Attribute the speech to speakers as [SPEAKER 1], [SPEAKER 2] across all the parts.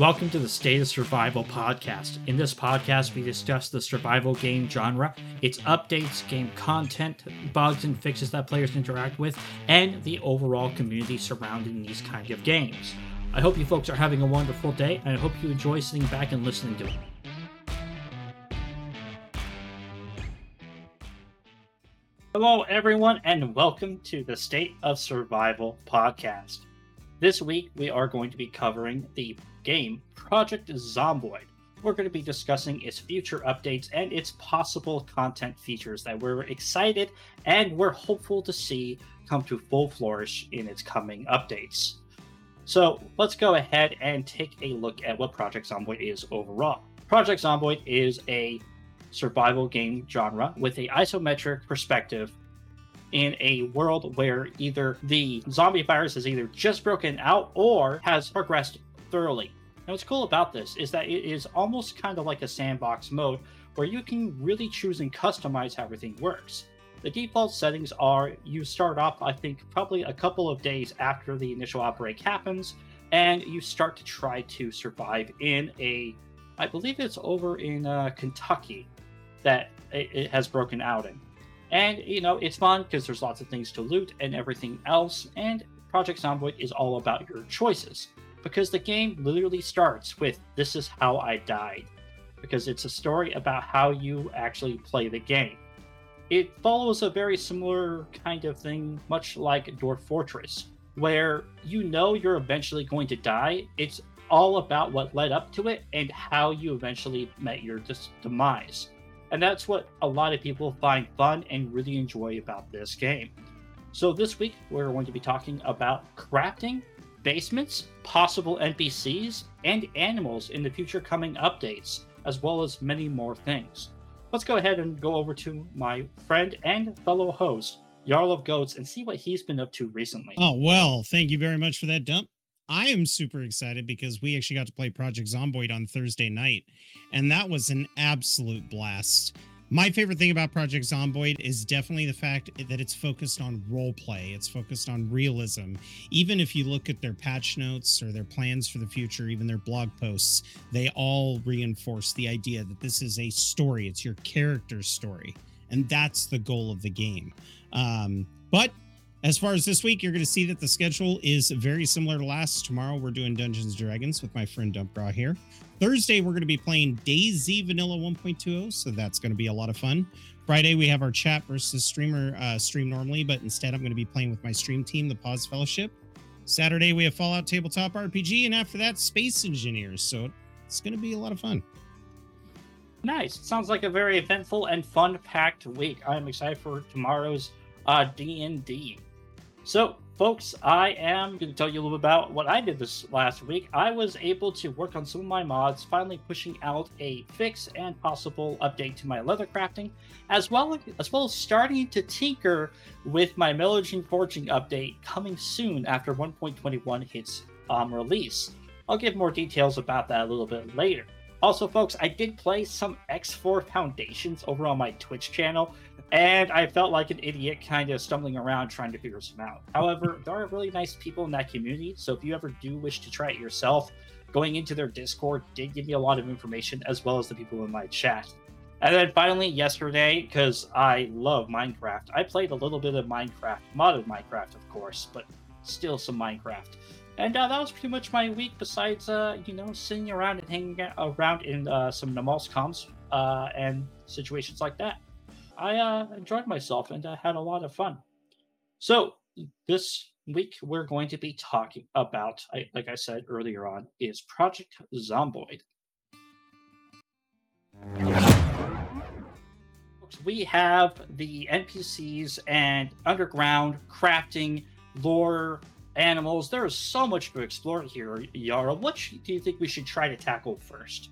[SPEAKER 1] Welcome to the State of Survival podcast. In this podcast, we discuss the survival game genre, its updates, game content, bugs and fixes that players interact with, and the overall community surrounding these kind of games. I hope you folks are having a wonderful day, and I hope you enjoy sitting back and listening to it. Hello, everyone, and welcome to the State of Survival podcast. This week, we are going to be covering the game, Project Zomboid. We're going to be discussing its future updates and its possible content features that we're excited and we're hopeful to see come to full flourish in its coming updates. So let's go ahead and take a look at what Project Zomboid is overall. Project Zomboid is a survival game genre with a isometric perspective in a world where either the zombie virus has either just broken out or has progressed thoroughly. Now, what's cool about this is that it is almost kind of like a sandbox mode where you can really choose and customize how everything works. The default settings are you start off, I think, probably a couple of days after the initial outbreak happens, and you start to try to survive in a, I believe it's over in uh, Kentucky that it, it has broken out in. And, you know, it's fun because there's lots of things to loot and everything else, and Project Zomboid is all about your choices because the game literally starts with this is how I died because it's a story about how you actually play the game. It follows a very similar kind of thing, much like Dwarf Fortress, where you know you're eventually going to die. It's all about what led up to it and how you eventually met your demise. And that's what a lot of people find fun and really enjoy about this game. So, this week we're going to be talking about crafting basements, possible NPCs, and animals in the future coming updates, as well as many more things. Let's go ahead and go over to my friend and fellow host, Jarl of Goats, and see what he's been up to recently.
[SPEAKER 2] Oh, well, thank you very much for that dump. I am super excited because we actually got to play Project Zomboid on Thursday night, and that was an absolute blast. My favorite thing about Project Zomboid is definitely the fact that it's focused on role play. It's focused on realism. Even if you look at their patch notes or their plans for the future, even their blog posts, they all reinforce the idea that this is a story. It's your character's story, and that's the goal of the game. Um, but as far as this week, you're going to see that the schedule is very similar to last. Tomorrow, we're doing Dungeons Dragons with my friend Dumpgrah here. Thursday, we're going to be playing DayZ Vanilla 1.20, so that's going to be a lot of fun. Friday, we have our chat versus streamer uh, stream normally, but instead, I'm going to be playing with my stream team, the Pause Fellowship. Saturday, we have Fallout Tabletop RPG, and after that, Space Engineers. So it's going to be a lot of fun.
[SPEAKER 1] Nice. Sounds like a very eventful and fun-packed week. I'm excited for tomorrow's uh, D&D. So, folks, I am going to tell you a little bit about what I did this last week. I was able to work on some of my mods, finally pushing out a fix and possible update to my leather crafting, as well as well as starting to tinker with my Melogene Forging update coming soon after 1.21 hits um, release. I'll give more details about that a little bit later. Also, folks, I did play some X4 Foundations over on my Twitch channel and I felt like an idiot kind of stumbling around trying to figure some out. However, there are really nice people in that community, so if you ever do wish to try it yourself, going into their Discord did give me a lot of information as well as the people in my chat. And then finally, yesterday, because I love Minecraft, I played a little bit of Minecraft, modded Minecraft, of course, but still some Minecraft. And uh, that was pretty much my week, besides, uh, you know, sitting around and hanging around in uh, some Namal's comms uh, and situations like that. I uh, enjoyed myself and I had a lot of fun. So this week we're going to be talking about, like I said earlier on, is Project Zomboid. We have the NPCs and underground crafting, lore, animals. There is so much to explore here, Jarl. What do you think we should try to tackle first?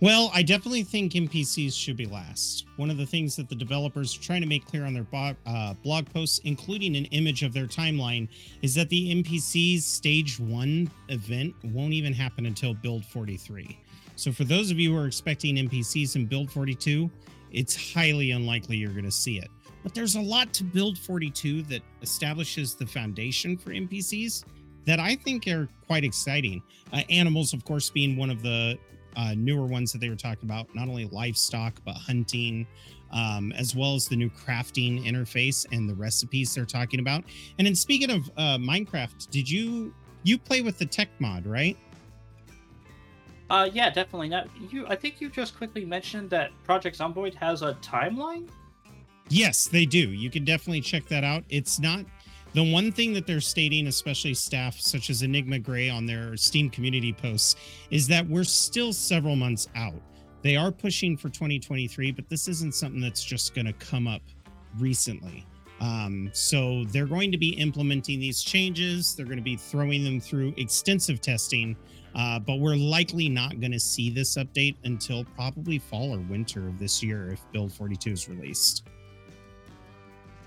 [SPEAKER 2] Well, I definitely think NPCs should be last. One of the things that the developers are trying to make clear on their bo- uh, blog posts, including an image of their timeline, is that the NPCs stage one event won't even happen until build 43. So, for those of you who are expecting NPCs in build 42, it's highly unlikely you're going to see it. But there's a lot to build 42 that establishes the foundation for NPCs that I think are quite exciting. Uh, animals, of course, being one of the uh, newer ones that they were talking about, not only livestock, but hunting, um, as well as the new crafting interface and the recipes they're talking about. And then speaking of uh, Minecraft, did you you play with the tech mod, right?
[SPEAKER 1] Uh, yeah, definitely. Now, you, I think you just quickly mentioned that Project Zomboid has a timeline.
[SPEAKER 2] Yes, they do. You can definitely check that out. It's not the one thing that they're stating, especially staff such as EnigmaGrey on their Steam community posts, is that we're still several months out. They are pushing for 2023, but this isn't something that's just going to come up recently. Um, so they're going to be implementing these changes. They're going to be throwing them through extensive testing, uh, but we're likely not going to see this update until probably fall or winter of this year if Build 42 is released.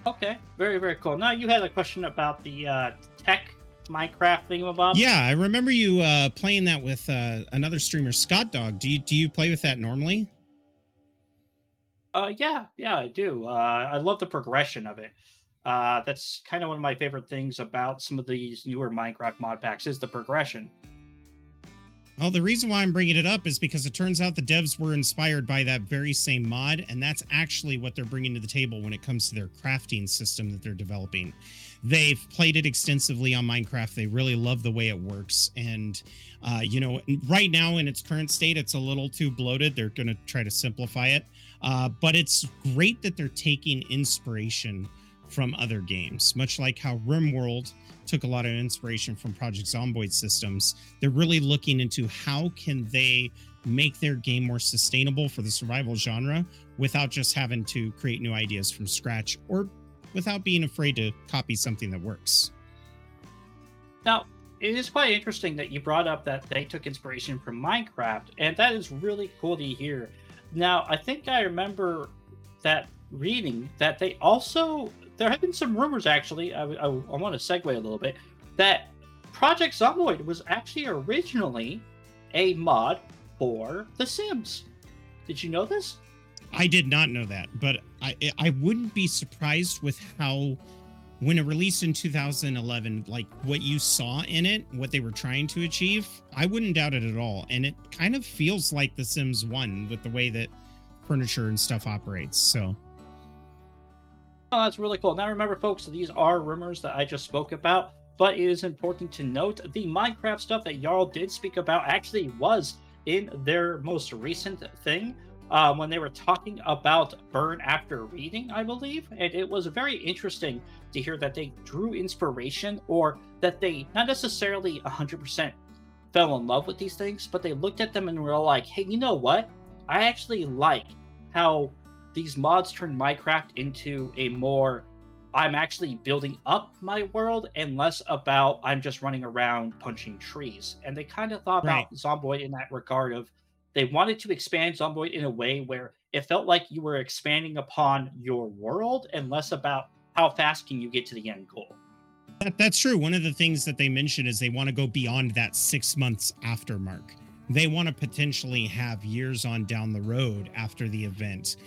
[SPEAKER 1] Okay, very very cool. Now you had a question about the uh, tech Minecraft thing, thingamabob.
[SPEAKER 2] Yeah, I remember you uh, playing that with uh, another streamer, Scott Dog. Do you do you play with that normally?
[SPEAKER 1] Uh, yeah, yeah, I do. Uh, I love the progression of it. Uh, that's kind of one of my favorite things about some of these newer Minecraft mod packs is the progression.
[SPEAKER 2] Well, the reason why I'm bringing it up is because it turns out the devs were inspired by that very same mod, and that's actually what they're bringing to the table when it comes to their crafting system that they're developing. They've played it extensively on Minecraft. They really love the way it works, and uh, you know, right now in its current state, it's a little too bloated. They're going to try to simplify it, uh, but it's great that they're taking inspiration from other games, much like how RimWorld took a lot of inspiration from Project Zomboid systems. They're really looking into how can they make their game more sustainable for the survival genre without just having to create new ideas from scratch or without being afraid to copy something that works.
[SPEAKER 1] Now, it is quite interesting that you brought up that they took inspiration from Minecraft, and that is really cool to hear. Now, I think I remember that reading that they also there have been some rumors actually. I, I, I want to segue a little bit that Project Zomboid was actually originally a mod for The Sims. Did you know this?
[SPEAKER 2] I did not know that, but I I wouldn't be surprised with how when it released in 2011 like what you saw in it what they were trying to achieve i wouldn't doubt it at all and it kind of feels like the sims 1 with the way that furniture and stuff operates so
[SPEAKER 1] Oh, that's really cool. Now, remember, folks, these are rumors that I just spoke about, but it is important to note the Minecraft stuff that Jarl did speak about actually was in their most recent thing uh, when they were talking about Burn After Reading, I believe. And it was very interesting to hear that they drew inspiration or that they not necessarily 100% fell in love with these things, but they looked at them and were like, hey, you know what? I actually like how these mods turn Minecraft into a more I'm actually building up my world and less about I'm just running around punching trees. And they kind of thought right. about Zomboid in that regard of they wanted to expand Zomboid in a way where it felt like you were expanding upon your world and less about how fast can you get to the end goal.
[SPEAKER 2] That, that's true. One of the things that they mentioned is they want to go beyond that six months after mark. They want to potentially have years on down the road after the event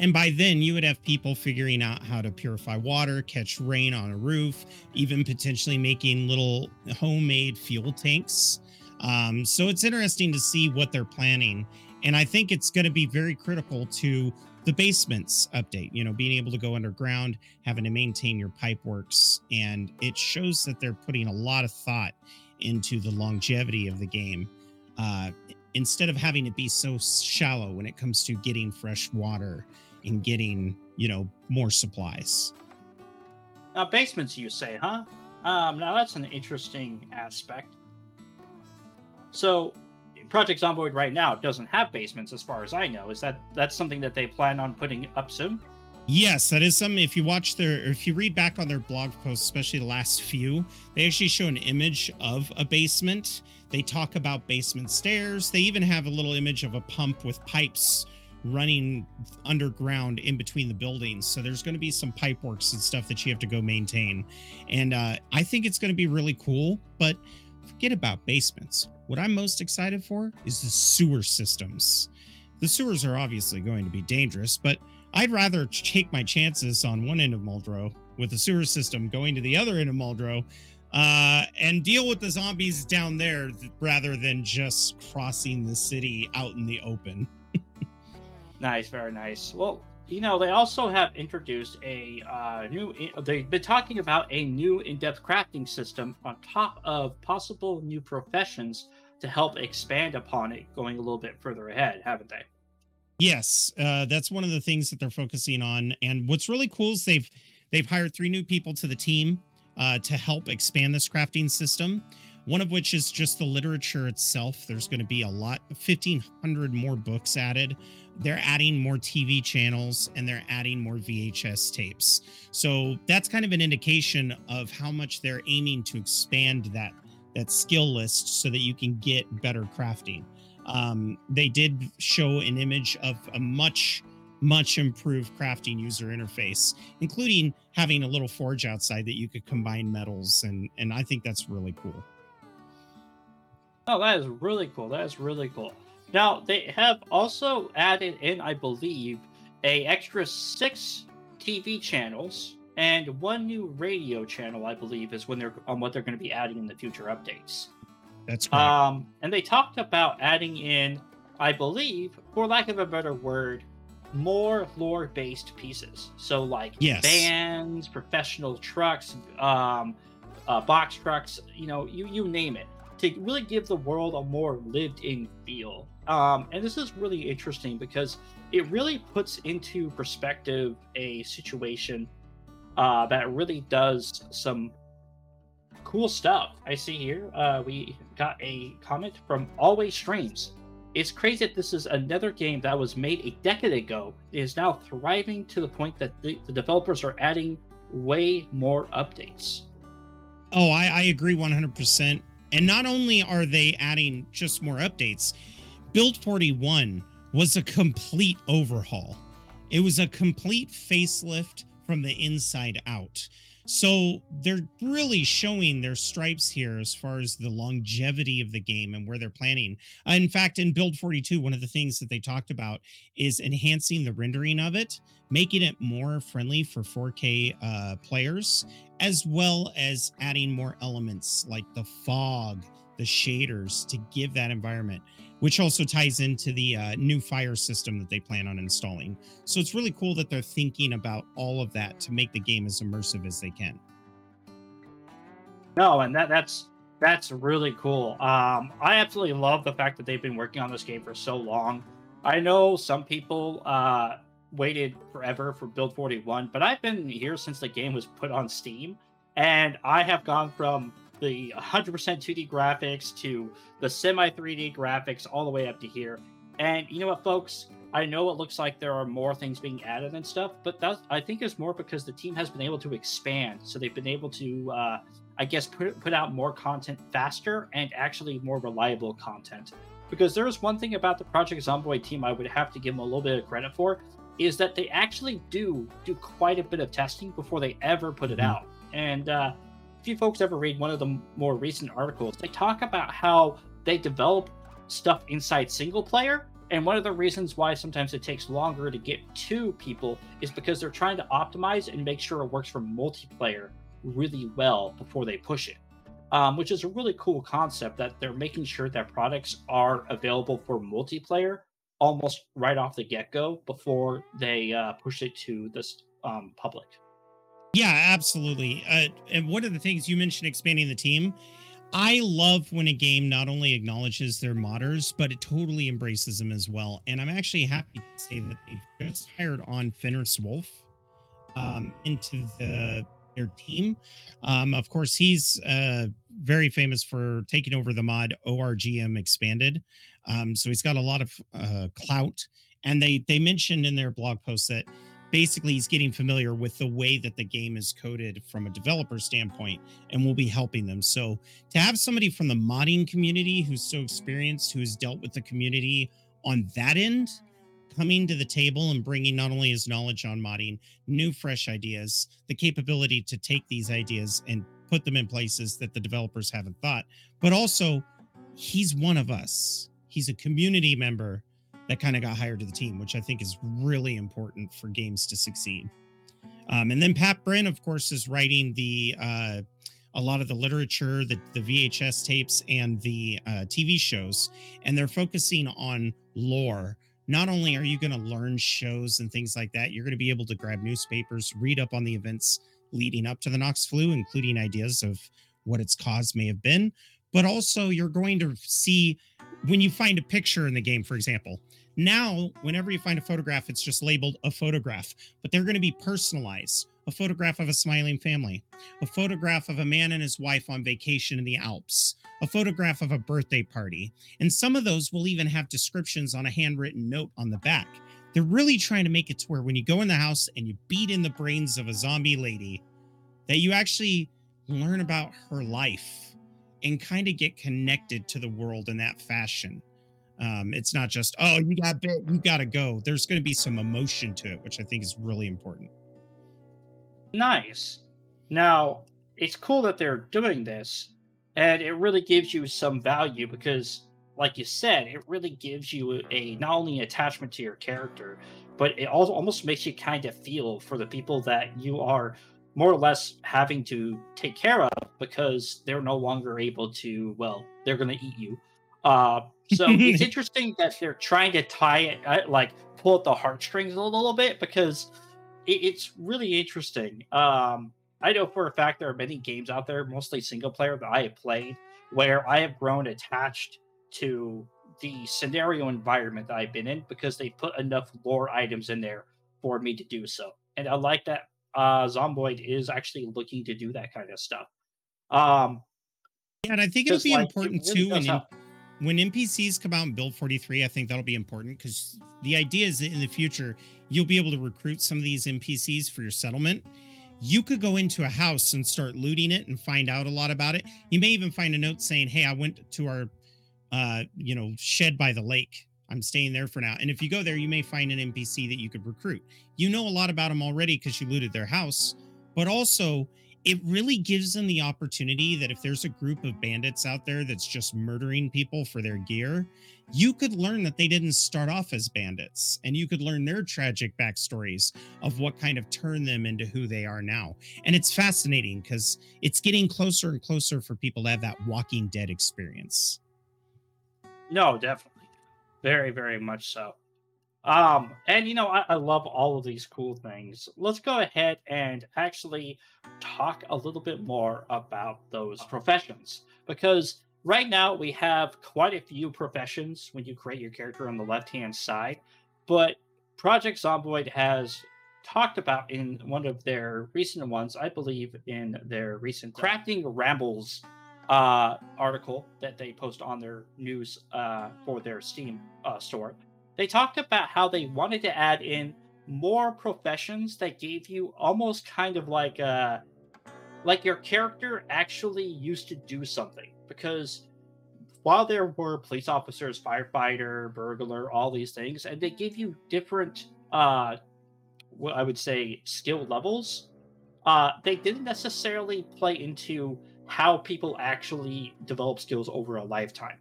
[SPEAKER 2] and by then, you would have people figuring out how to purify water, catch rain on a roof, even potentially making little homemade fuel tanks. Um, so it's interesting to see what they're planning. And I think it's going to be very critical to the basements update, you know, being able to go underground, having to maintain your pipe works. And it shows that they're putting a lot of thought into the longevity of the game. Uh, instead of having it be so shallow when it comes to getting fresh water in getting, you know, more supplies.
[SPEAKER 1] Now, basements, you say, huh? Um, now that's an interesting aspect. So, Project Zomboid right now doesn't have basements, as far as I know. Is that that's something that they plan on putting up soon?
[SPEAKER 2] Yes, that is something. If you watch their, if you read back on their blog posts, especially the last few, they actually show an image of a basement. They talk about basement stairs. They even have a little image of a pump with pipes running underground in between the buildings. So there's going to be some pipe works and stuff that you have to go maintain. And uh, I think it's going to be really cool, but forget about basements. What I'm most excited for is the sewer systems. The sewers are obviously going to be dangerous, but I'd rather take my chances on one end of Muldraugh with the sewer system going to the other end of Muldraugh uh, and deal with the zombies down there rather than just crossing the city out in the open.
[SPEAKER 1] Nice, very nice. Well, you know, they also have introduced a uh, new. They've been talking about a new in-depth crafting system on top of possible new professions to help expand upon it, going a little bit further ahead, haven't they?
[SPEAKER 2] Yes, uh, that's one of the things that they're focusing on. And what's really cool is they've they've hired three new people to the team uh, to help expand this crafting system. One of which is just the literature itself. There's going to be a lot, 1,500 more books added. They're adding more TV channels and they're adding more VHS tapes. So that's kind of an indication of how much they're aiming to expand that that skill list so that you can get better crafting. Um, they did show an image of a much much improved crafting user interface, including having a little forge outside that you could combine metals, and and I think that's really cool.
[SPEAKER 1] Oh, that is really cool. That is really cool. Now they have also added in, I believe, a extra six TV channels and one new radio channel. I believe is when they're on what they're going to be adding in the future updates.
[SPEAKER 2] That's correct.
[SPEAKER 1] Um, and they talked about adding in, I believe, for lack of a better word, more lore based pieces. So like
[SPEAKER 2] yes.
[SPEAKER 1] bands, professional trucks, um, uh, box trucks, you know, you you name it, to really give the world a more lived in feel. Um, and this is really interesting because it really puts into perspective a situation uh, that really does some cool stuff. I see here uh, we got a comment from Always Streams it's crazy that this is another game that was made a decade ago is now thriving to the point that the, the developers are adding way more updates.
[SPEAKER 2] Oh, I, I agree 100%. And not only are they adding just more updates, Build 41 was a complete overhaul. It was a complete facelift from the inside out. So they're really showing their stripes here as far as the longevity of the game and where they're planning. Uh, in fact, in Build 42, one of the things that they talked about is enhancing the rendering of it, making it more friendly for 4K uh, players, as well as adding more elements like the fog, the shaders to give that environment which also ties into the uh, new fire system that they plan on installing. So it's really cool that they're thinking about all of that to make the game as immersive as they can.
[SPEAKER 1] No, and that that's that's really cool. Um, I absolutely love the fact that they've been working on this game for so long. I know some people uh, waited forever for Build 41, but I've been here since the game was put on Steam, and I have gone from the 100% 2D graphics to the semi 3D graphics all the way up to here. And you know what, folks? I know it looks like there are more things being added and stuff, but that I think is more because the team has been able to expand. So they've been able to, uh, I guess, put put out more content faster and actually more reliable content. Because there's one thing about the Project Zomboid team I would have to give them a little bit of credit for is that they actually do do quite a bit of testing before they ever put it mm-hmm. out. And uh, you folks ever read one of the more recent articles, they talk about how they develop stuff inside single player. And one of the reasons why sometimes it takes longer to get to people is because they're trying to optimize and make sure it works for multiplayer really well before they push it. Um, which is a really cool concept that they're making sure that products are available for multiplayer almost right off the get go before they uh, push it to the um, public.
[SPEAKER 2] Yeah, absolutely. Uh, and one of the things you mentioned expanding the team, I love when a game not only acknowledges their modders, but it totally embraces them as well. And I'm actually happy to say that they just hired on Fenris Wolf um, into the their team. Um, of course, he's uh, very famous for taking over the mod ORGM Expanded. Um, so he's got a lot of uh, clout. And they they mentioned in their blog post that basically he's getting familiar with the way that the game is coded from a developer standpoint and we'll be helping them. So to have somebody from the modding community who's so experienced who's dealt with the community on that end coming to the table and bringing not only his knowledge on modding new fresh ideas the capability to take these ideas and put them in places that the developers haven't thought but also he's one of us. He's a community member that kind of got hired to the team, which I think is really important for games to succeed. Um, and then Pat Brin, of course, is writing the uh, a lot of the literature, the, the VHS tapes, and the uh, TV shows, and they're focusing on lore. Not only are you going to learn shows and things like that, you're going to be able to grab newspapers, read up on the events leading up to the Knox flu, including ideas of what its cause may have been. But also, you're going to see when you find a picture in the game, for example, now, whenever you find a photograph, it's just labeled a photograph, but they're going to be personalized. A photograph of a smiling family, a photograph of a man and his wife on vacation in the Alps, a photograph of a birthday party. And some of those will even have descriptions on a handwritten note on the back. They're really trying to make it to where when you go in the house and you beat in the brains of a zombie lady, that you actually learn about her life and kind of get connected to the world in that fashion. Um, it's not just, oh, you got bit, you got to go. There's going to be some emotion to it, which I think is really important.
[SPEAKER 1] Nice. Now, it's cool that they're doing this, and it really gives you some value because, like you said, it really gives you a not only attachment to your character, but it also almost makes you kind of feel for the people that you are more or less having to take care of because they're no longer able to, well, they're going to eat you. Uh, so it's interesting that they're trying to tie it, uh, like pull at the heartstrings a little bit because it, it's really interesting. Um, I know for a fact there are many games out there, mostly single player, that I have played where I have grown attached to the scenario environment that I've been in because they put enough lore items in there for me to do so. And I like that uh, Zomboid is actually looking to do that kind of stuff. Um,
[SPEAKER 2] yeah, and I think it'll be like, important it really too. when NPCs come out in Build 43, I think that'll be important because the idea is that in the future, you'll be able to recruit some of these NPCs for your settlement. You could go into a house and start looting it and find out a lot about it. You may even find a note saying, "Hey, I went to our, uh, you know, shed by the lake. I'm staying there for now." And if you go there, you may find an NPC that you could recruit. You know a lot about them already because you looted their house, but also it really gives them the opportunity that if there's a group of bandits out there that's just murdering people for their gear, you could learn that they didn't start off as bandits and you could learn their tragic backstories of what kind of turned them into who they are now. And it's fascinating because it's getting closer and closer for people to have that Walking Dead experience.
[SPEAKER 1] No, definitely. Very, very much so. Um, and you know, I, I, love all of these cool things. Let's go ahead and actually talk a little bit more about those professions because right now we have quite a few professions when you create your character on the left hand side, but Project Zomboid has talked about in one of their recent ones, I believe in their recent Crafting Rambles uh, article that they post on their news uh, for their Steam uh, store. They talked about how they wanted to add in more professions that gave you almost kind of like a uh, like your character actually used to do something. Because while there were police officers firefighter burglar all these things and they give you different uh what i would say skill levels uh they didn't necessarily play into how people actually develop skills over a lifetime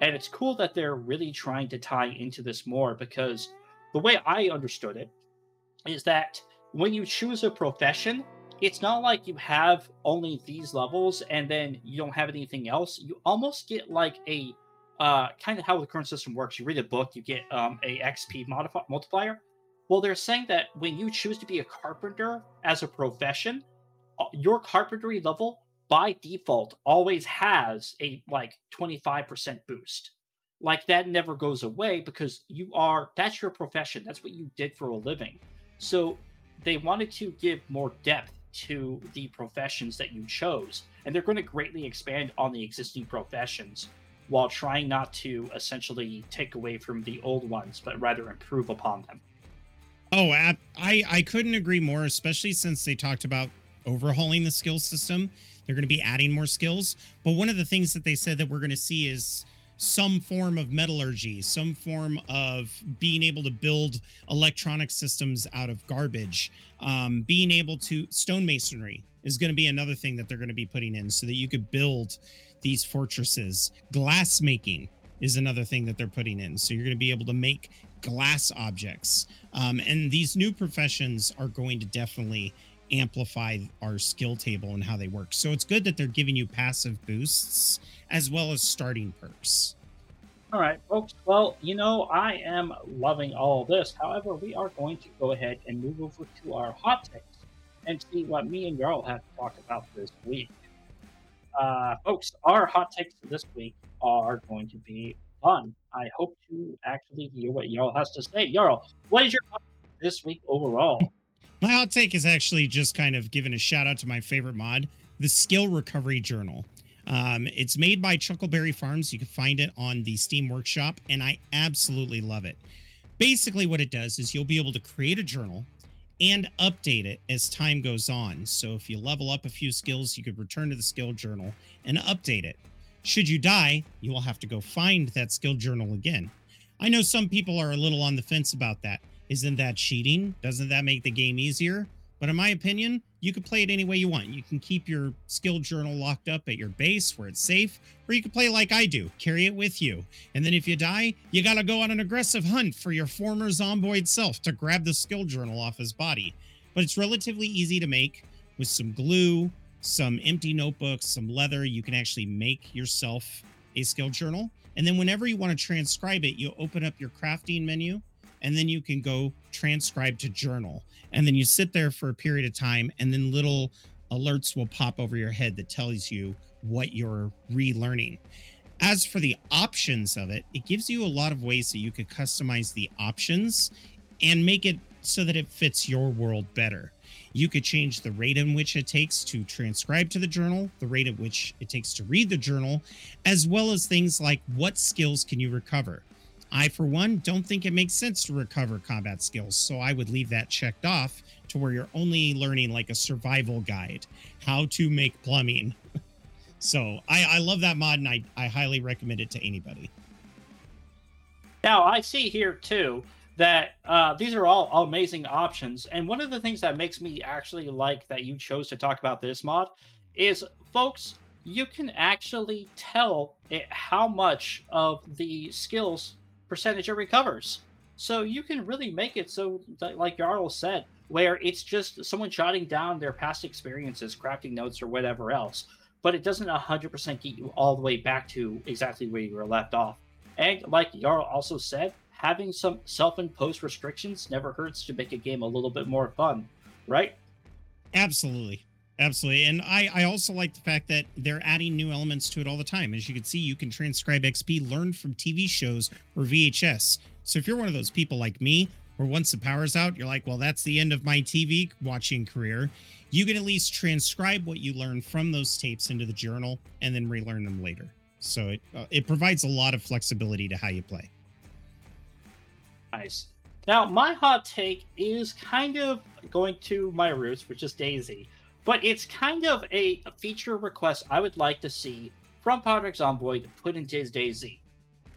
[SPEAKER 1] and it's cool that they're really trying to tie into this more because the way I understood it is that when you choose a profession, it's not like you have only these levels and then you don't have anything else. You almost get like a uh, kind of how the current system works. You read a book, you get um, a XP modif- multiplier. Well, they're saying that when you choose to be a carpenter as a profession, uh, your carpentry level by default always has a like 25% boost. Like that never goes away because you are that's your profession. That's what you did for a living. So they wanted to give more depth to the professions that you chose. And they're going to greatly expand on the existing professions while trying not to essentially take away from the old ones, but rather improve upon them.
[SPEAKER 2] Oh, I I couldn't agree more, especially since they talked about overhauling the skill system they're going to be adding more skills. But one of the things that they said that we're going to see is some form of metallurgy, some form of being able to build electronic systems out of garbage, um, being able to stonemasonry is going to be another thing that they're going to be putting in so that you could build these fortresses. Glass making is another thing that they're putting in. So you're going to be able to make glass objects. Um, and these new professions are going to definitely amplify our skill table and how they work. So it's good that they're giving you passive boosts as well as starting perks.
[SPEAKER 1] All right, folks. Well, you know, I am loving all this. However, we are going to go ahead and move over to our hot takes and see what me and Jarl have to talk about this week. Uh, folks, our hot takes this week are going to be fun. I hope to actually hear what Jarl has to say. Jarl, what is your this week overall?
[SPEAKER 2] My hot take is actually just kind of giving a shout out to my favorite mod, the Skill Recovery Journal. Um, it's made by Chuckleberry Finn. You can find it on the Steam Workshop, and I absolutely love it. Basically, what it does is you'll be able to create a journal and update it as time goes on. So if you level up a few skills, you could return to the skill journal and update it. Should you die, you will have to go find that skill journal again. I know some people are a little on the fence about that. Isn't that cheating? Doesn't that make the game easier? But in my opinion, you can play it any way you want. You can keep your skill journal locked up at your base where it's safe, or you can play like I do, carry it with you. And then if you die, you got to go on an aggressive hunt for your former zomboid self to grab the skill journal off his body. But it's relatively easy to make with some glue, some empty notebooks, some leather. You can actually make yourself a skill journal. And then whenever you want to transcribe it, you open up your crafting menu and then you can go transcribe to journal. And then you sit there for a period of time and then little alerts will pop over your head that tells you what you're relearning. As for the options of it it gives you a lot of ways that you could customize the options and make it so that it fits your world better. You could change the rate in which it takes to transcribe to the journal, the rate at which it takes to read the journal, as well as things like what skills can you recover. I, for one, don't think it makes sense to recover combat skills, so I would leave that checked off to where you're only learning like a survival guide, how to make plumbing. so I, I love that mod and I, I highly recommend it to anybody.
[SPEAKER 1] Now, I see here too that uh, these are all amazing options. And one of the things that makes me actually like that you chose to talk about this mod is, folks, you can actually tell it how much of the skills percentage it recovers. So you can really make it so, like Jarl said, where it's just someone jotting down their past experiences, crafting notes, or whatever else. But it doesn't 100% get you all the way back to exactly where you were left off. And like Jarl also said, having some self imposed restrictions never hurts to make a game a little bit more fun, right?
[SPEAKER 2] Absolutely. Absolutely. And I, I also like the fact that they're adding new elements to it all the time. As you can see, you can transcribe XP learned from TV shows or VHS. So if you're one of those people like me, where once the power's out, you're like, well, that's the end of my TV watching career, you can at least transcribe what you learn from those tapes into the journal and then relearn them later. So it uh, it provides a lot of flexibility to how you play.
[SPEAKER 1] Nice. Now, my hot take is kind of going to my roots, which is DayZ but it's kind of a, feature request I would like to see from Project Zomboid put into his DayZ.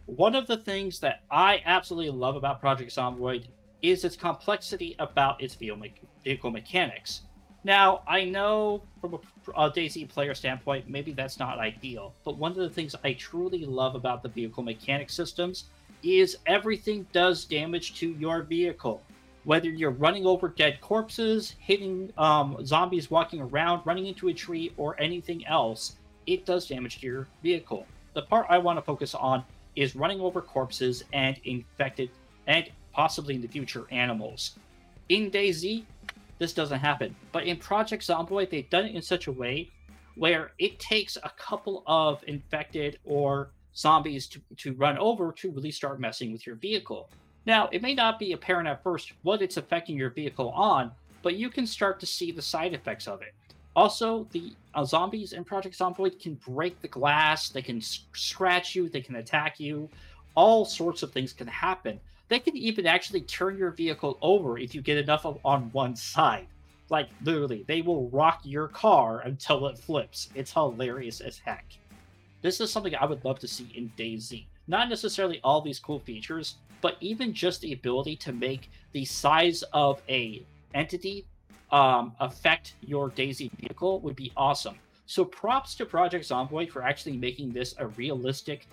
[SPEAKER 1] One of the things that I absolutely love about Project Zomboid is its complexity about its vehicle mechanics. Now, I know from a, a DayZ player standpoint, maybe that's not ideal, but one of the things I truly love about the vehicle mechanic systems is everything does damage to your vehicle whether you're running over dead corpses, hitting um, zombies walking around, running into a tree, or anything else, it does damage to your vehicle. The part I want to focus on is running over corpses and infected, and possibly in the future, animals. In DayZ, this doesn't happen, but in Project Zomboid, they've done it in such a way where it takes a couple of infected or zombies to, to run over to really start messing with your vehicle. Now, it may not be apparent at first what it's affecting your vehicle on, but you can start to see the side effects of it. Also, the uh, zombies in Project Zomboid can break the glass, they can scratch you, they can attack you. All sorts of things can happen. They can even actually turn your vehicle over if you get enough of on one side. Like, literally, they will rock your car until it flips. It's hilarious as heck. This is something I would love to see in DayZ. Not necessarily all these cool features, but even just the ability to make the size of a entity um, affect your DayZ vehicle would be awesome. So props to Project Zomboid for actually making this a realistic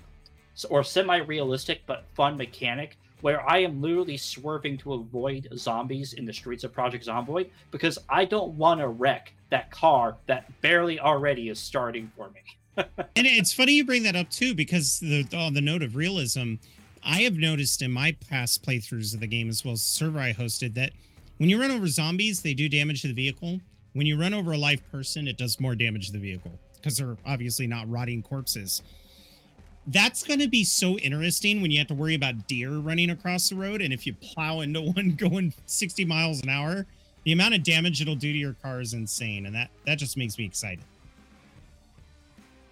[SPEAKER 1] or semi-realistic but fun mechanic where I am literally swerving to avoid zombies in the streets of Project Zomboid because I don't want to wreck that car that barely already is starting for me.
[SPEAKER 2] and it's funny you bring that up too, because the on the note of realism, I have noticed in my past playthroughs of the game as well as server I hosted that when you run over zombies, they do damage to the vehicle. When you run over a live person, it does more damage to the vehicle because they're obviously not rotting corpses. That's going to be so interesting when you have to worry about deer running across the road. And if you plow into one going 60 miles an hour, the amount of damage it'll do to your car is insane. And that, that just makes me excited.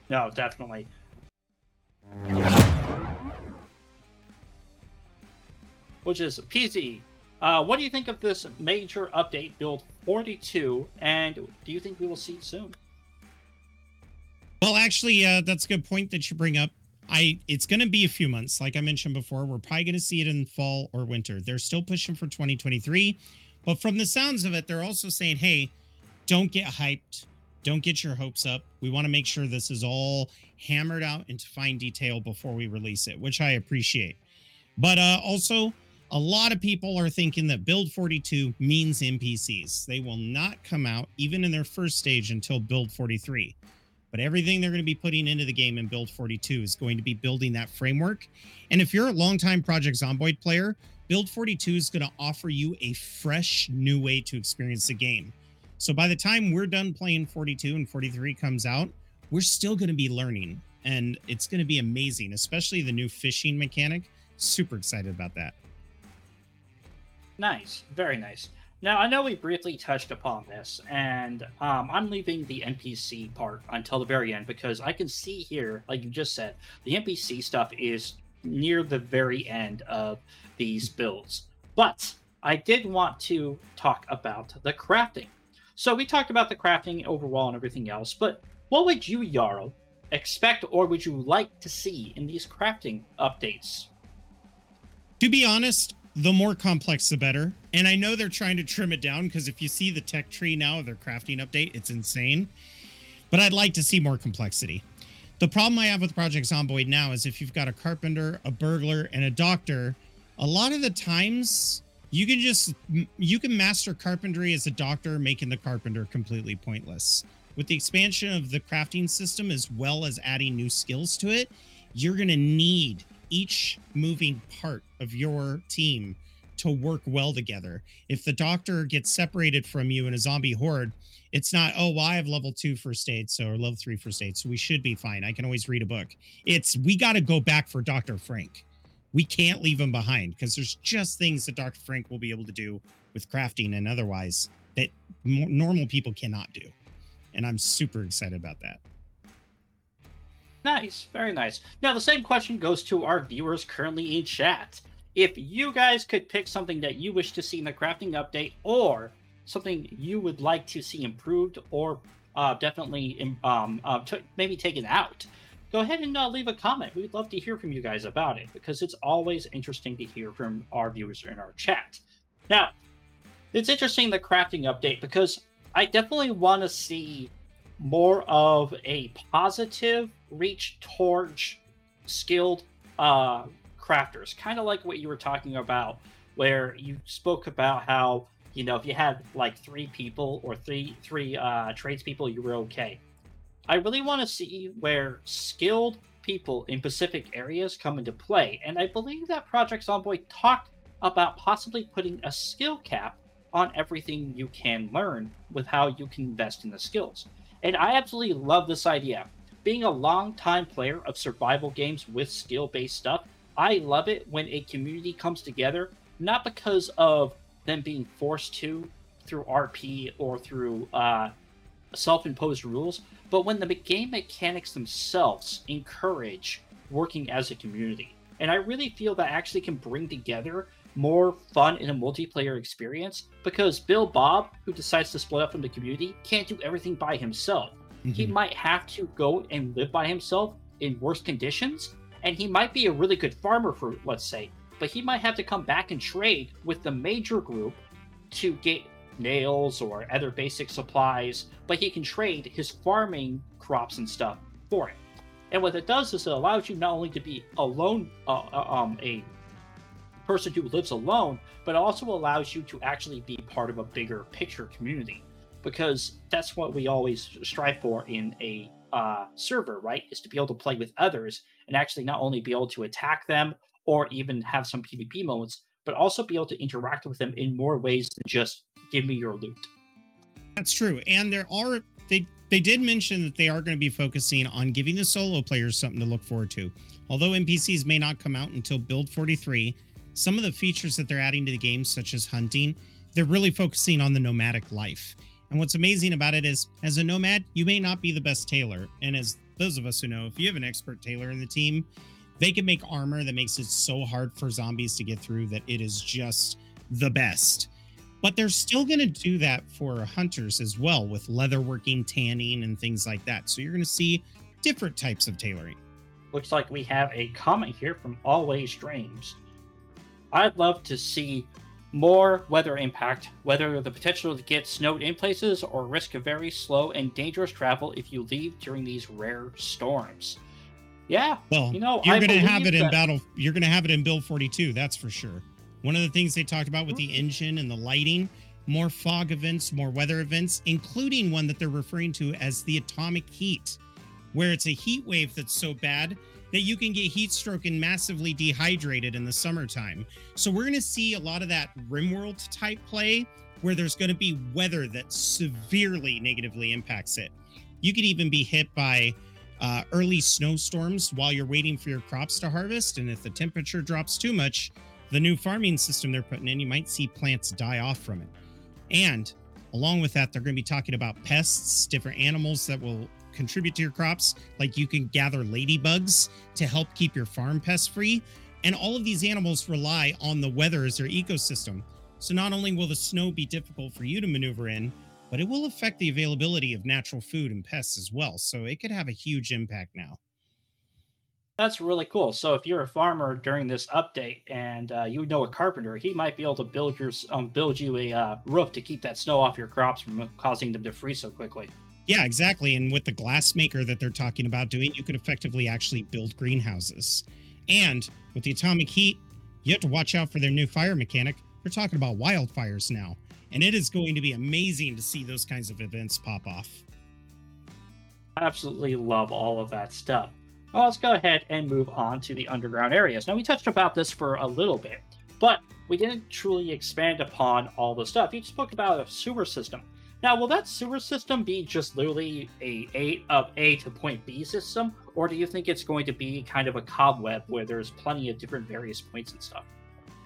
[SPEAKER 1] No, definitely. Which is PZ. Uh, what do you think of this major update, build 42, and do you think we will see it soon?
[SPEAKER 2] Well, actually, uh, that's a good point that you bring up. I it's going to be a few months, like I mentioned before. We're probably going to see it in fall or winter. They're still pushing for 2023, but from the sounds of it, they're also saying, "Hey, don't get hyped. Don't get your hopes up. We want to make sure this is all hammered out into fine detail before we release it," which I appreciate. But uh, also, a lot of people are thinking that Build 42 means NPCs. They will not come out even in their first stage until Build 43. But everything they're going to be putting into the game in Build 42 is going to be building that framework. And if you're a longtime Project Zomboid player, Build 42 is going to offer you a fresh new way to experience the game. So by the time we're done playing 42 and 43 comes out, we're still going to be learning. And it's going to be amazing, especially the new fishing mechanic. Super excited about that.
[SPEAKER 1] Nice. Very nice. Now, I know we briefly touched upon this, and um, I'm leaving the NPC part until the very end because I can see here, like you just said, the NPC stuff is near the very end of these builds. But I did want to talk about the crafting. So we talked about the crafting overall and everything else, but what would you, Jarl, expect or would you like to see in these crafting updates?
[SPEAKER 2] To be honest, the more complex the better. And I know they're trying to trim it down because if you see the tech tree now of their crafting update, it's insane. But I'd like to see more complexity. The problem I have with Project Zomboid now is if you've got a carpenter, a burglar, and a doctor, a lot of the times you can just you can master carpentry as a doctor, making the carpenter completely pointless. With the expansion of the crafting system as well as adding new skills to it, you're gonna need each moving part of your team to work well together. If the doctor gets separated from you in a zombie horde, it's not, oh, well, I have level two first aid, so or level three first aid, so we should be fine. I can always read a book. It's we got to go back for Dr. Frank. We can't leave him behind because there's just things that Dr. Frank will be able to do with crafting and otherwise that normal people cannot do. And I'm super excited about that.
[SPEAKER 1] Nice, very nice. Now, the same question goes to our viewers currently in chat. If you guys could pick something that you wish to see in the crafting update or something you would like to see improved or uh, definitely um, uh, t- maybe taken out, go ahead and uh, leave a comment. We'd love to hear from you guys about it because it's always interesting to hear from our viewers in our chat. Now, it's interesting the crafting update because I definitely want to see more of a positive reach towards skilled uh, crafters, kind of like what you were talking about, where you spoke about how you know if you had like three people or three three uh, tradespeople, you were okay. I really want to see where skilled people in Pacific areas come into play, and I believe that Project Zomboid talked about possibly putting a skill cap on everything you can learn with how you can invest in the skills. And I absolutely love this idea. Being a long-time player of survival games with skill based stuff, I love it when a community comes together, not because of them being forced to through RP or through uh, self imposed rules, but when the game mechanics themselves encourage working as a community. And I really feel that actually can bring together more fun in a multiplayer experience because Bill Bob, who decides to split up from the community, can't do everything by himself. Mm-hmm. He might have to go and live by himself in worse conditions, and he might be a really good farmer for, let's say, but he might have to come back and trade with the major group to get nails or other basic supplies, but he can trade his farming crops and stuff for it. And what it does is it allows you not only to be alone, uh, uh um, a person who lives alone, but also allows you to actually be part of a bigger picture community. Because that's what we always strive for in a uh, server, right? Is to be able to play with others and actually not only be able to attack them or even have some PvP moments, but also be able to interact with them in more ways than just give me your loot.
[SPEAKER 2] That's true. And there are they they did mention that they are going to be focusing on giving the solo players something to look forward to. Although NPCs may not come out until build 43, some of the features that they're adding to the game, such as hunting, they're really focusing on the nomadic life. And what's amazing about it is, as a nomad, you may not be the best tailor. And as those of us who know, if you have an expert tailor in the team, they can make armor that makes it so hard for zombies to get through that it is just the best. But they're still going to do that for hunters as well with leatherworking, tanning, and things like that. So you're going to see different types of tailoring.
[SPEAKER 1] Looks like we have a comment here from Always Dreams. I'd love to see more weather impact, whether the potential to get snowed in places or risk a very slow and dangerous travel if you leave during these rare storms. Yeah,
[SPEAKER 2] well, you know, you're going to have it in battle. You're going to have it in Build 42. That's for sure. One of the things they talked about with the mm-hmm. engine and the lighting, more fog events, more weather events, including one that they're referring to as the atomic heat, where it's a heat wave that's so bad that you can get heat stroke and massively dehydrated in the summertime. So we're going to see a lot of that RimWorld type play where there's going to be weather that severely negatively impacts it. You could even be hit by uh, early snowstorms while you're waiting for your crops to harvest. And if the temperature drops too much, the new farming system they're putting in, you might see plants die off from it. And along with that, they're going to be talking about pests, different animals that will contribute to your crops. Like you can gather ladybugs to help keep your farm pests free. And all of these animals rely on the weather as their ecosystem. So not only will the snow be difficult for you to maneuver in, but it will affect the availability of natural food and pests as well. So it could have a huge impact now.
[SPEAKER 1] That's really cool. So if you're a farmer during this update and uh, you know a carpenter, he might be able to build your um, build you a uh, roof to keep that snow off your crops from causing them to freeze so quickly.
[SPEAKER 2] Yeah, exactly. And with the glass maker that they're talking about doing, you could effectively actually build greenhouses. And with the atomic heat, you have to watch out for their new fire mechanic. They're talking about wildfires now. And it is going to be amazing to see those kinds of events pop off.
[SPEAKER 1] Absolutely love all of that stuff. Well, let's go ahead and move on to the underground areas. Now, we touched about this for a little bit, but we didn't truly expand upon all the stuff. You just spoke about a sewer system. Now, will that sewer system be just literally a A of A to point B system, or do you think it's going to be kind of a cobweb where there's plenty of different various points and stuff?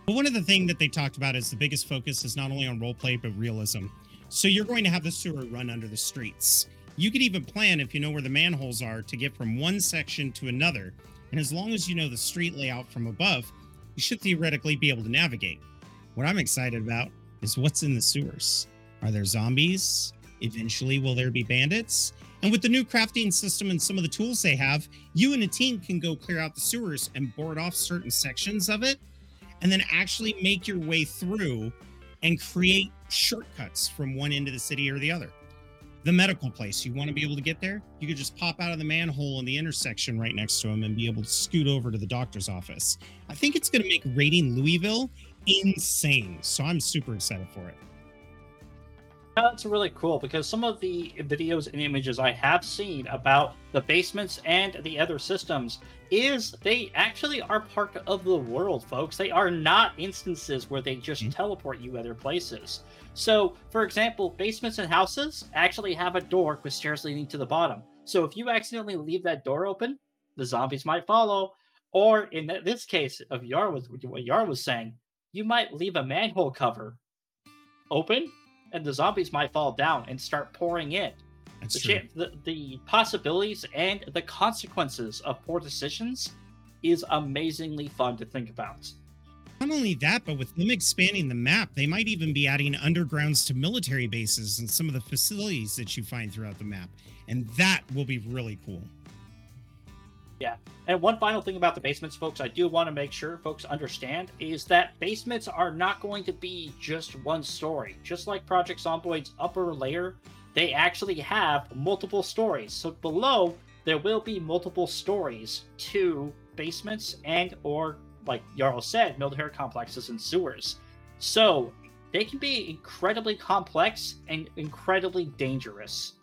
[SPEAKER 2] Well, one of the things that they talked about is the biggest focus is not only on roleplay but realism. So you're going to have the sewer run under the streets. You could even plan if you know where the manholes are to get from one section to another, and as long as you know the street layout from above, you should theoretically be able to navigate. What I'm excited about is what's in the sewers. Are there zombies? Eventually, will there be bandits? And with the new crafting system and some of the tools they have, you and a team can go clear out the sewers and board off certain sections of it, and then actually make your way through and create shortcuts from one end of the city or the other. The medical place, you want to be able to get there? You could just pop out of the manhole in the intersection right next to them and be able to scoot over to the doctor's office. I think it's going to make raiding Louisville insane. So I'm super excited for it.
[SPEAKER 1] That's really cool because some of the videos and images I have seen about the basements and the other systems is they actually are part of the world, folks. They are not instances where they just mm-hmm. teleport you other places. So, for example, basements and houses actually have a door with stairs leading to the bottom. So if you accidentally leave that door open, the zombies might follow. Or in this case of Jarl was what Jarl was saying, you might leave a manhole cover open and the zombies might fall down and start pouring in.
[SPEAKER 2] That's
[SPEAKER 1] the,
[SPEAKER 2] true.
[SPEAKER 1] the, the possibilities and the consequences of poor decisions is amazingly fun to think about.
[SPEAKER 2] Not only that, but with them expanding the map, they might even be adding undergrounds to military bases and some of the facilities that you find throughout the map. And that will be really cool.
[SPEAKER 1] Yeah. And one final thing about the basements, folks, I do want to make sure folks understand is that basements are not going to be just one story. Just like Project Zomboid's upper layer, they actually have multiple stories. So below, there will be multiple stories to basements and or like Jarl said, military complexes and sewers. So they can be incredibly complex and incredibly dangerous.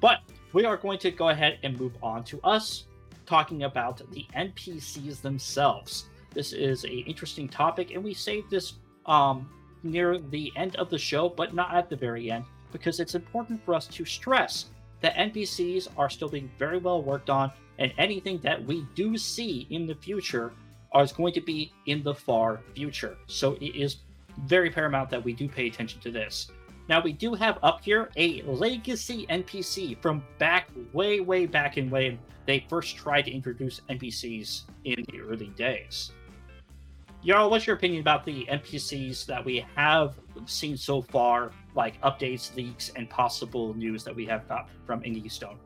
[SPEAKER 1] But we are going to go ahead and move on to us talking about the NPCs themselves. This is a interesting topic, and we saved this um, near the end of the show, but not at the very end, because it's important for us to stress that NPCs are still being very well worked on, and anything that we do see in the future is going to be in the far future. So it is very paramount that we do pay attention to this. Now we do have up here a legacy NPC from back way, way back in when they first tried to introduce NPCs in the early days. Jarl, what's your opinion about the NPCs that we have seen so far, like updates, leaks, and possible news that we have got from Indie Stone?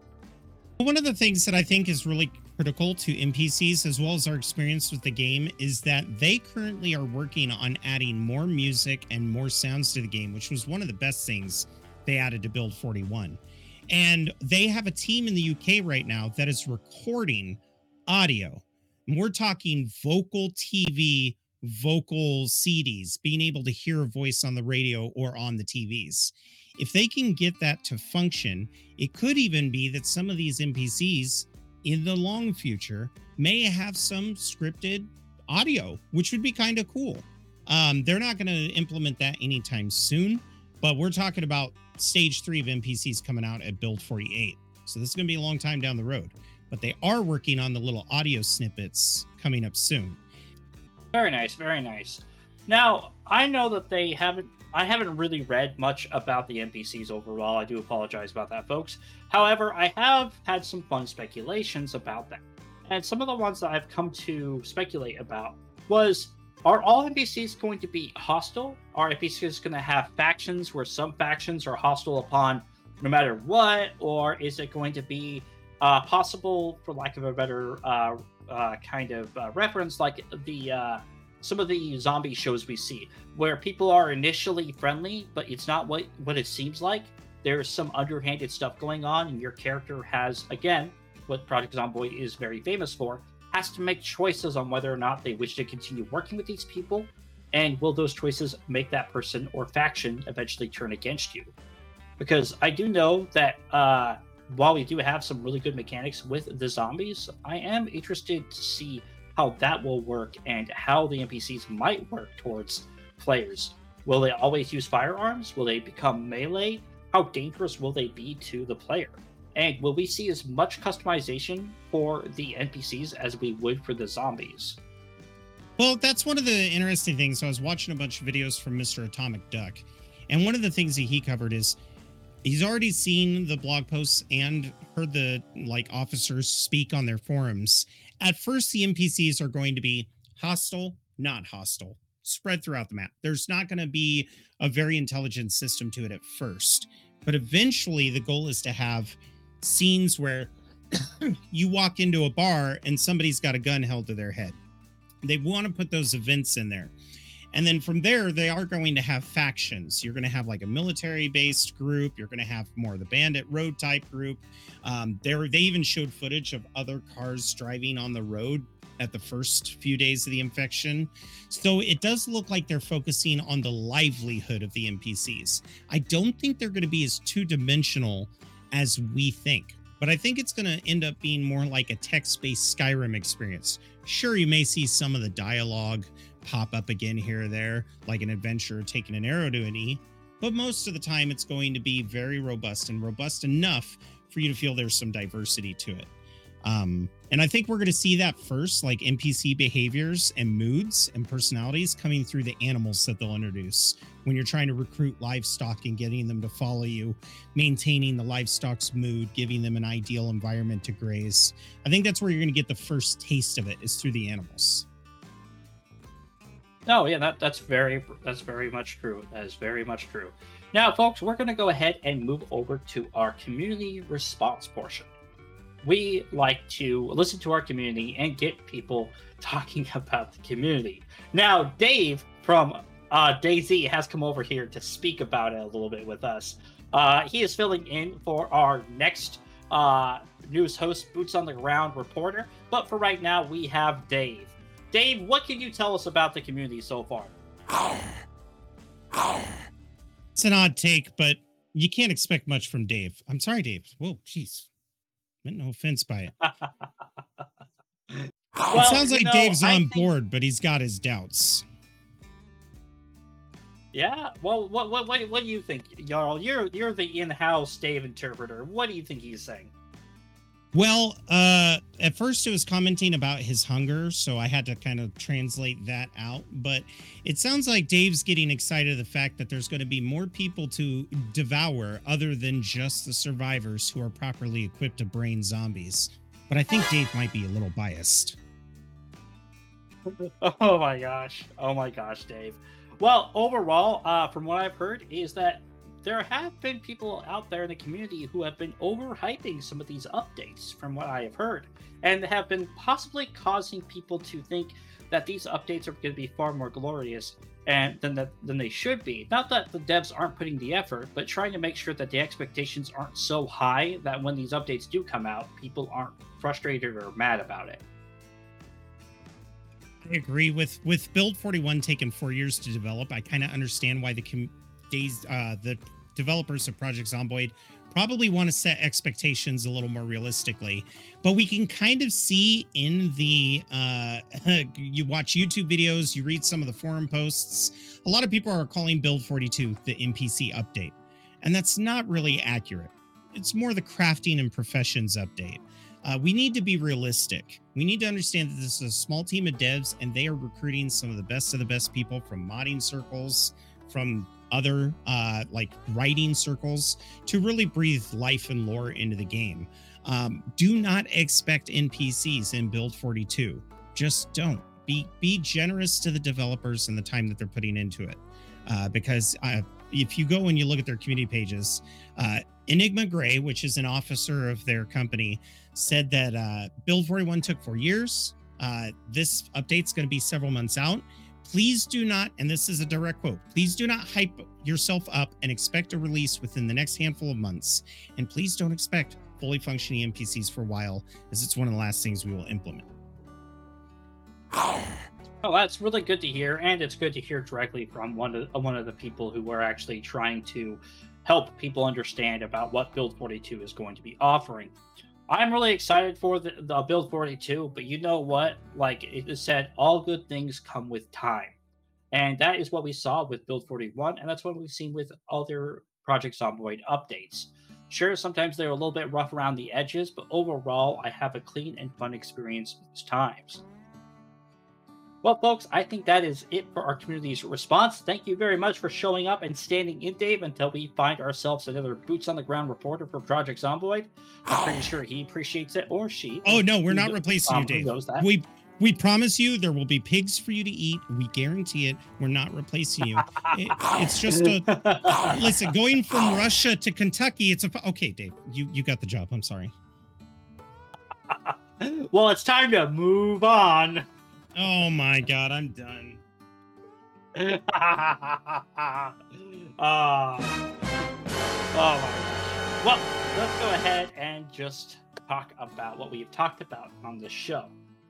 [SPEAKER 2] One of the things that I think is really critical to NPCs as well as our experience with the game is that they currently are working on adding more music and more sounds to the game, which was one of the best things they added to Build 41. And they have a team in the UK right now that is recording audio. And we're talking vocal TV vocal CDs, being able to hear a voice on the radio or on the TVs. If they can get that to function, it could even be that some of these NPCs in the long future may have some scripted audio, which would be kind of cool. Um, they're not going to implement that anytime soon, but we're talking about stage three of NPCs coming out at Build 48. So this is going to be a long time down the road, but they are working on the little audio snippets coming up soon.
[SPEAKER 1] Very nice, very nice. Now, I know that they haven't I haven't really read much about the NPCs overall. I do apologize about that, folks. However, I have had some fun speculations about that. And some of the ones that I've come to speculate about was are all NPCs going to be hostile? Are NPCs going to have factions where some factions are hostile upon no matter what? Or is it going to be uh, possible, for lack of a better uh, uh, kind of uh, reference, like the uh, some of the zombie shows we see, where people are initially friendly, but it's not what what it seems like. There's some underhanded stuff going on, and your character has, again, what Project Zomboid is very famous for, has to make choices on whether or not they wish to continue working with these people, and will those choices make that person or faction eventually turn against you? Because I do know that uh, while we do have some really good mechanics with the zombies, I am interested to see how that will work and how the NPCs might work towards players. Will they always use firearms? Will they become melee? How dangerous will they be to the player? And will we see as much customization for the NPCs as we would for the zombies?
[SPEAKER 2] Well, that's one of the interesting things. So I was watching a bunch of videos from Mr. Atomic Duck, and one of the things that he covered is he's already seen the blog posts and heard the like officers speak on their forums. At first, the NPCs are going to be hostile, not hostile, spread throughout the map. There's not going to be a very intelligent system to it at first, but eventually, the goal is to have scenes where you walk into a bar and somebody's got a gun held to their head. They want to put those events in there. And then from there, they are going to have factions. You're going to have like a military based group. You're going to have more of the bandit road type group. Um, they even showed footage of other cars driving on the road at the first few days of the infection. So it does look like they're focusing on the livelihood of the NPCs. I don't think they're going to be as two dimensional as we think, but I think it's going to end up being more like a text based Skyrim experience. Sure, you may see some of the dialogue pop up again here or there, like an adventure taking an arrow to an E. But most of the time, it's going to be very robust and robust enough for you to feel there's some diversity to it. Um, and I think we're going to see that first, like NPC behaviors and moods and personalities coming through the animals that they'll introduce when you're trying to recruit livestock and getting them to follow you, maintaining the livestock's mood, giving them an ideal environment to graze. I think that's where you're going to get the first taste of it is through the animals.
[SPEAKER 1] No, yeah, that, that's very that's very much true. That is very much true. Now, folks, we're going to go ahead and move over to our community response portion. We like to listen to our community and get people talking about the community. Now, Dave from uh, DayZ has come over here to speak about it a little bit with us. Uh, he is filling in for our next uh, news host, Boots on the Ground reporter. But for right now, we have Dave. Dave, what can you tell us about the community so far?
[SPEAKER 2] It's an odd take, but you can't expect much from Dave. I'm sorry, Dave. Whoa, jeez. Meant no offense by it. it
[SPEAKER 1] Well,
[SPEAKER 2] sounds
[SPEAKER 1] you
[SPEAKER 2] like
[SPEAKER 1] know,
[SPEAKER 2] Dave's
[SPEAKER 1] I
[SPEAKER 2] on
[SPEAKER 1] think-
[SPEAKER 2] board, but he's got his doubts.
[SPEAKER 1] Yeah. Well, what what what, what do you think, Jarl? You're you're the in-house Dave interpreter. What do you think he's saying?
[SPEAKER 2] Well, uh, at first it was commenting about his hunger, so I had to kind of translate that out. But it sounds like Dave's getting excited the fact that there's going to be more people to devour other than just the survivors who are properly equipped to brain zombies. But I think Dave might be a little biased.
[SPEAKER 1] Oh my gosh. Oh my gosh, Dave. Well, overall, uh, from what I've heard, is that there have been people out there in the community who have been overhyping some of these updates, from what I have heard, and have been possibly causing people to think that these updates are going to be far more glorious and than that than they should be. Not that the devs aren't putting the effort, but trying to make sure that the expectations aren't so high that when these updates do come out, people aren't frustrated or mad about it.
[SPEAKER 2] I agree with with Build 41 taking four years to develop. I kind of understand why the com- days uh, the developers of Project Zomboid probably want to set expectations a little more realistically. But we can kind of see in the uh, you watch YouTube videos, you read some of the forum posts. A lot of people are calling Build 42 the NPC update, and that's not really accurate. It's more the crafting and professions update. Uh, we need to be realistic. We need to understand that this is a small team of devs and they are recruiting some of the best of the best people from modding circles, from other uh, like writing circles to really breathe life and lore into the game. Um, do not expect NPCs in Build 42. Just don't. Be be generous to the developers and the time that they're putting into it, uh, because uh, if you go and you look at their community pages, uh, EnigmaGrey, which is an officer of their company, said that uh, Build 41 took four years. Uh, this update's going to be several months out. Please do not, and this is a direct quote, please do not hype yourself up and expect a release within the next handful of months. And please don't expect fully functioning NPCs for a while, as it's one of the last things we will implement.
[SPEAKER 1] Oh, that's really good to hear, and it's good to hear directly from one of one of the people who are actually trying to help people understand about what Build 42 is going to be offering. I'm really excited for the, the Build 42, but you know what? Like it said, all good things come with time, and that is what we saw with Build 41, and that's what we've seen with other Project Zomboid updates. Sure, sometimes they're a little bit rough around the edges, but overall, I have a clean and fun experience most times. Well, folks, I think that is it for our community's response. Thank you very much for showing up and standing in, Dave, until we find ourselves another boots on the ground reporter for Project Zomboid. I'm pretty sure he appreciates it, or she.
[SPEAKER 2] Oh no, we're not replacing
[SPEAKER 1] um,
[SPEAKER 2] you, Dave. We we promise you there will be pigs for you to eat. We guarantee it. We're not replacing you. It- it's just a listen. Going from Russia to Kentucky, it's a okay, Dave. You you got the job. I'm sorry.
[SPEAKER 1] well, it's time to move on.
[SPEAKER 2] Oh my god, I'm done.
[SPEAKER 1] Ah. oh my gosh. Well, let's go ahead and just talk about what we've talked about on the show.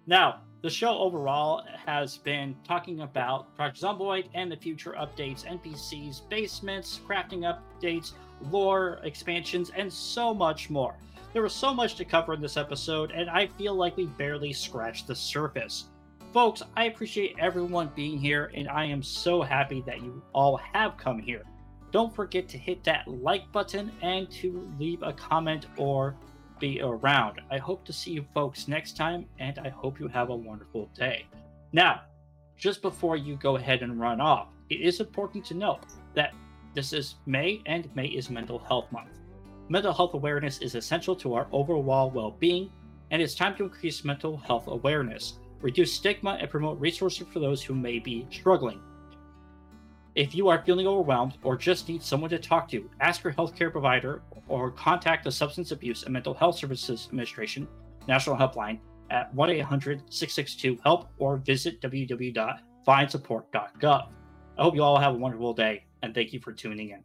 [SPEAKER 1] Now, the show overall has been talking about Project Zomboid and the future updates, NPCs, basements, crafting updates, lore expansions, and so much more. There was so much to cover in this episode, and I feel like we barely scratched the surface. Folks, I appreciate everyone being here, and I am so happy that you all have come here. Don't forget to hit that like button and to leave a comment or be around. I hope to see you folks next time, and I hope you have a wonderful day. Now, just before you go ahead and run off, it is important to note that this is May, and May is Mental Health Month. Mental health awareness is essential to our overall well being, and it's time to increase mental health awareness, reduce stigma, and promote resources for those who may be struggling. If you are feeling overwhelmed or just need someone to talk to, ask your healthcare provider or contact the Substance Abuse and Mental Health Services Administration National Helpline at 1 800 662 HELP or visit www.findsupport.gov. I hope you all have a wonderful day and thank you for tuning in.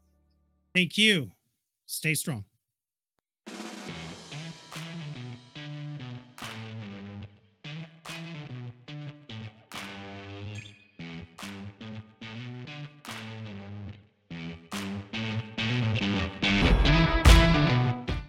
[SPEAKER 2] Thank you. Stay strong.